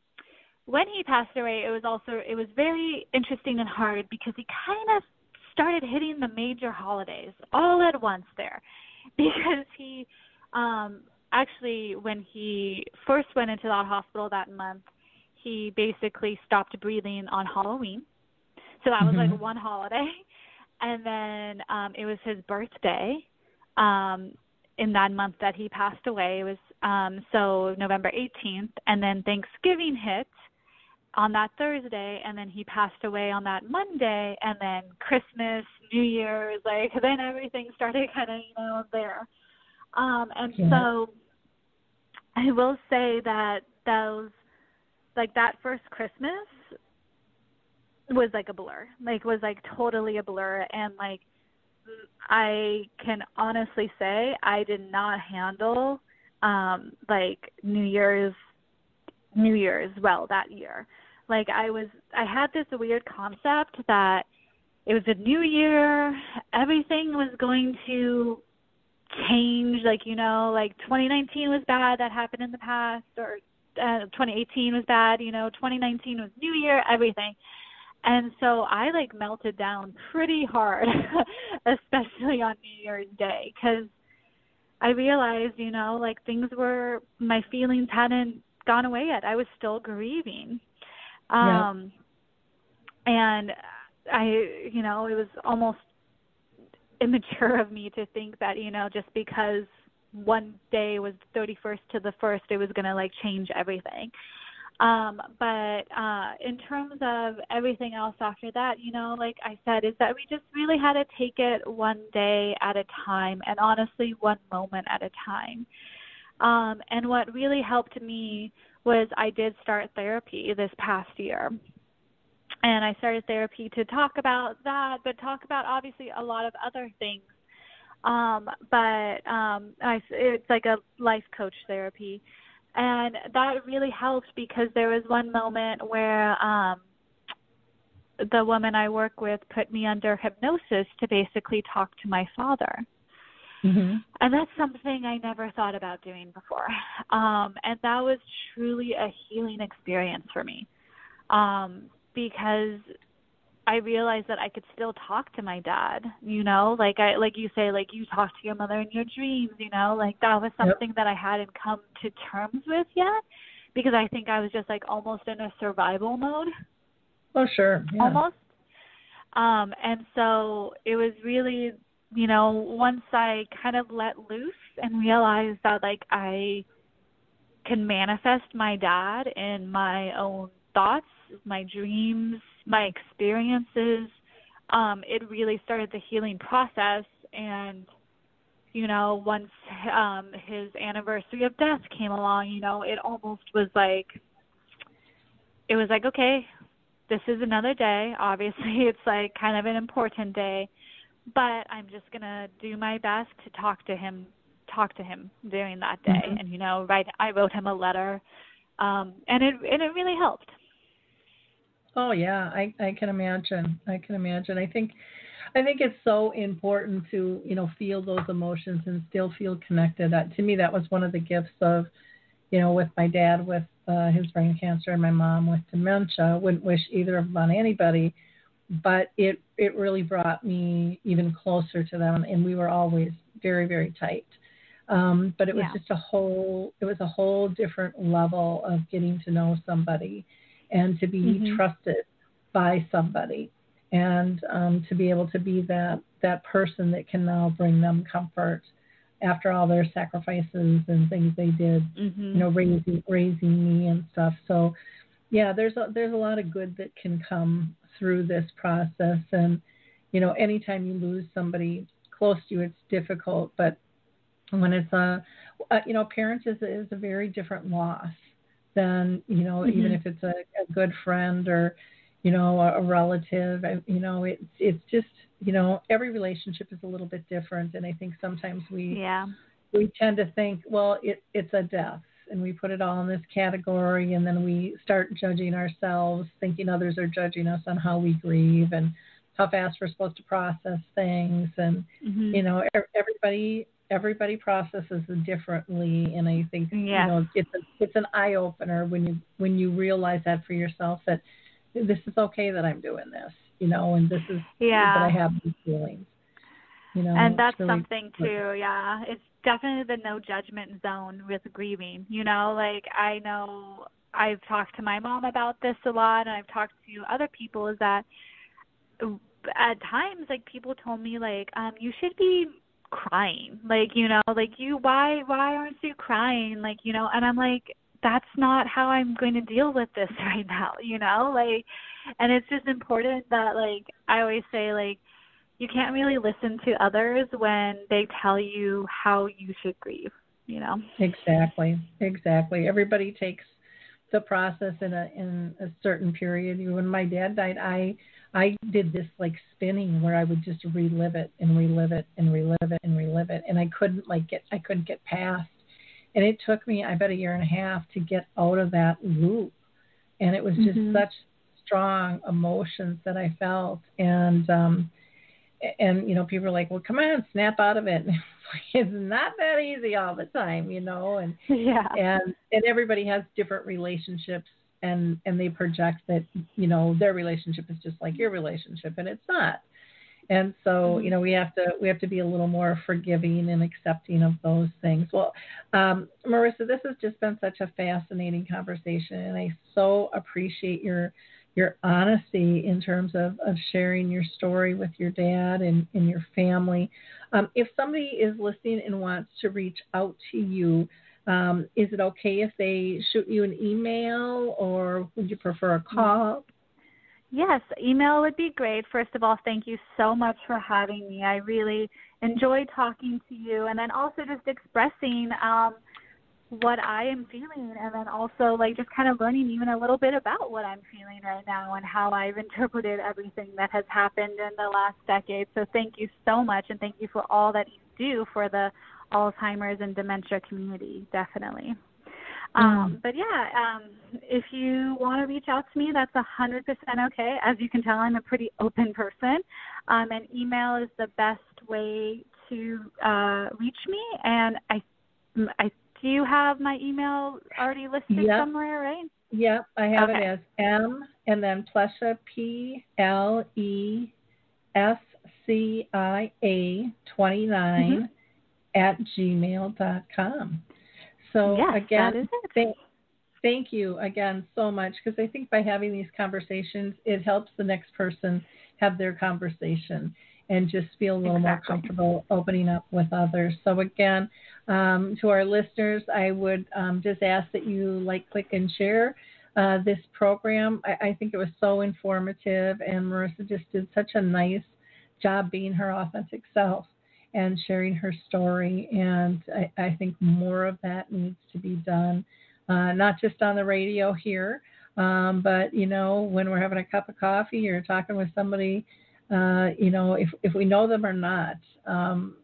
when he passed away, it was also it was very interesting and hard because he kind of started hitting the major holidays all at once there, because he um actually when he first went into that hospital that month, he basically stopped breathing on Halloween. So that was Mhm. like one holiday. And then um it was his birthday um in that month that he passed away. It was um so November 18th and then Thanksgiving hit on that Thursday and then he passed away on that Monday and then Christmas, New Year's, like then everything started kind of, you know, there. Um and Yeah. so I will say that those like that first Christmas was like a blur. Like was like totally a blur and like I can honestly say I did not handle um like New Year's New Year's well that year. Like I was I had this weird concept that it was a new year, everything was going to change like you know like 2019 was bad that happened in the past or uh, 2018 was bad you know 2019 was new year everything and so i like melted down pretty hard especially on new year's day cuz i realized you know like things were my feelings hadn't gone away yet. I was still grieving. Yeah. um and i you know it was almost immature of me to think that you know just because one day was the 31st to the 1st it was going to like change everything. Um but uh in terms of everything else after that you know like i said is that we just really had to take it one day at a time and honestly one moment at a time um and what really helped me was i did start therapy this past year and I started therapy to talk about that, but talk about obviously a lot of other things. Um, but um, I, it's like a life coach therapy, and that really helped because there was one moment where um, the woman I work with put me under hypnosis to basically talk to my father. Mhm. And that's something I never thought about doing before. Um, and that was truly a healing experience for me. Um, because I realized that I could still talk to my dad, you know, like I like you say, like you talk to your mother in your dreams, you know, like that was Yep. something that I hadn't come to terms with yet because I think I was just like almost in a survival mode Oh, sure. Yeah. almost. Um, and so it was really, you know, once I kind of let loose and realized that like I can manifest my dad in my own thoughts, my dreams, my experiences, um, it really started the healing process and you know, once um his anniversary of death came along, you know, it almost was like it was like, okay, this is another day. Obviously, it's like kind of an important day, but I'm just going to do my best to talk to him talk to him during that day Mhm. and you know, write I wrote him a letter um and it and it really helped. Oh yeah, I I can imagine. I can imagine. I think I think it's so important to, you know, feel those emotions and still feel connected. that to me that was one of the gifts of, you know, with my dad with uh, his brain cancer and my mom with dementia. I wouldn't wish either of them on anybody, but it it really brought me even closer to them and we were always very very tight. Um, but it was Yeah. just a whole it was a whole different level of getting to know somebody and to be Mhm. trusted by somebody and um, to be able to be that that person that can now bring them comfort after all their sacrifices and things they did Mhm. you know raising raising me and stuff so yeah there's a there's a lot of good that can come through this process. And you know anytime you lose somebody close to you it's difficult. But when it's a, a you know parents is is a very different loss than you know even Mhm. if it's a, a good friend or you know a, a relative. I- you know it's it's just you know every relationship is a little bit different. And i think sometimes we Yeah. we tend to think, well, it, it's a death, and we put it all in this category, and then we start judging ourselves, thinking others are judging us on how we grieve and how fast we're supposed to process things, and Mhm. you know, everybody everybody processes differently, and I think Yeah. you know it's a, it's an eye opener when you when you realize that for yourself that this is okay that I'm doing this, you know, and this is Yeah. that I have these feelings. You know, and that's really- something too yeah. It's definitely the no judgment zone with grieving you know? Like i know i've talked to my mom about this a lot and i've talked to other people is that at times like people told me like um you should be crying like you know like you why why aren't you crying? Like you know and i'm like that's not how i'm going to deal with this right now you know? Like and it's just important that like i always say like you can't really listen to others when they tell you how you should grieve you know Exactly, exactly. Everybody takes the process in a in a certain period. When my dad died, I I did this like spinning where I would just relive it and relive it and relive it and relive it, and I couldn't like get I couldn't get past. And it took me, I bet, a year and a half to get out of that loop. And it was just Mhm. such strong emotions that I felt, and um, and you know people are like, well, come on, snap out of it. It's not that easy all the time, you know, and yeah. and and everybody has different relationships and and they project that you know their relationship is just like your relationship and it's not. And so you know we have to we have to be a little more forgiving and accepting of those things. Well um, Marisa this has just been such a fascinating conversation and i so appreciate your your honesty in terms of, of sharing your story with your dad and, and your family. Um, if somebody is listening and wants to reach out to you, um, is it okay if they shoot you an email or would you prefer a call? Yes, email would be great. First of all, thank you so much for having me. I really enjoy talking to you and then also just expressing um, what I am feeling and then also like just kind of learning even a little bit about what I'm feeling right now and how I've interpreted everything that has happened in the last decade. So thank you so much and thank you for all that you do for the Alzheimer's and dementia community, definitely. Um, but yeah, um, if you want to reach out to me, that's a hundred percent okay. As you can tell, I'm a pretty open person, um, and email is the best way to uh, reach me. And I, I do you have my email already listed Yep. somewhere, right? Yep, I have Okay. it as M and then Plescia P L E S C I A twenty nine mm-hmm. at gmail dot com. So yes, again, that is it. thank, thank you again so much because I think by having these conversations, it helps the next person have their conversation and just feel a little more comfortable opening up with others. So again, um, to our listeners, I would um, just ask that you like, click, and share uh, this program. I, I think it was so informative, and Marisa just did such a nice job being her authentic self and sharing her story. And I, I think more of that needs to be done, uh, not just on the radio here, um, but you know when we're having a cup of coffee or talking with somebody, uh, you know if if we know them or not. Um,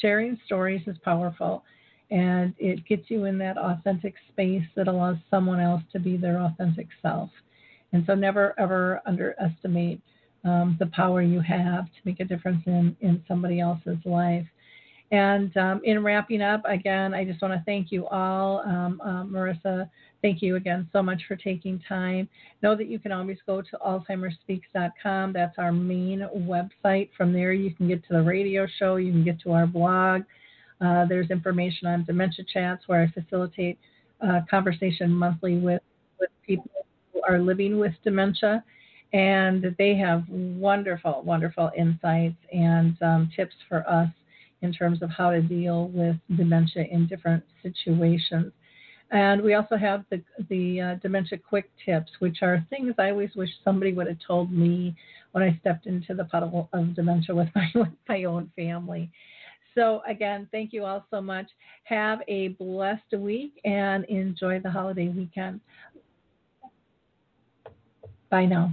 sharing stories is powerful and it gets you in that authentic space that allows someone else to be their authentic self. And so never ever underestimate um, the power you have to make a difference in, in somebody else's life. And um, in wrapping up, again, I just want to thank you all. Um, uh, Marisa, thank you again so much for taking time. Know that you can always go to AlzheimersSpeaks.com. That's our main website. From there, you can get to the radio show, you can get to our blog. Uh, there's information on dementia chats where I facilitate uh, conversation monthly with, with people who are living with dementia. And they have wonderful, wonderful insights and um, tips for us in terms of how to deal with dementia in different situations. And we also have the the uh, dementia quick tips, which are things I always wish somebody would have told me when I stepped into the puddle of dementia with my with my own family. So again, thank you all so much. Have a blessed week and enjoy the holiday weekend. Bye now.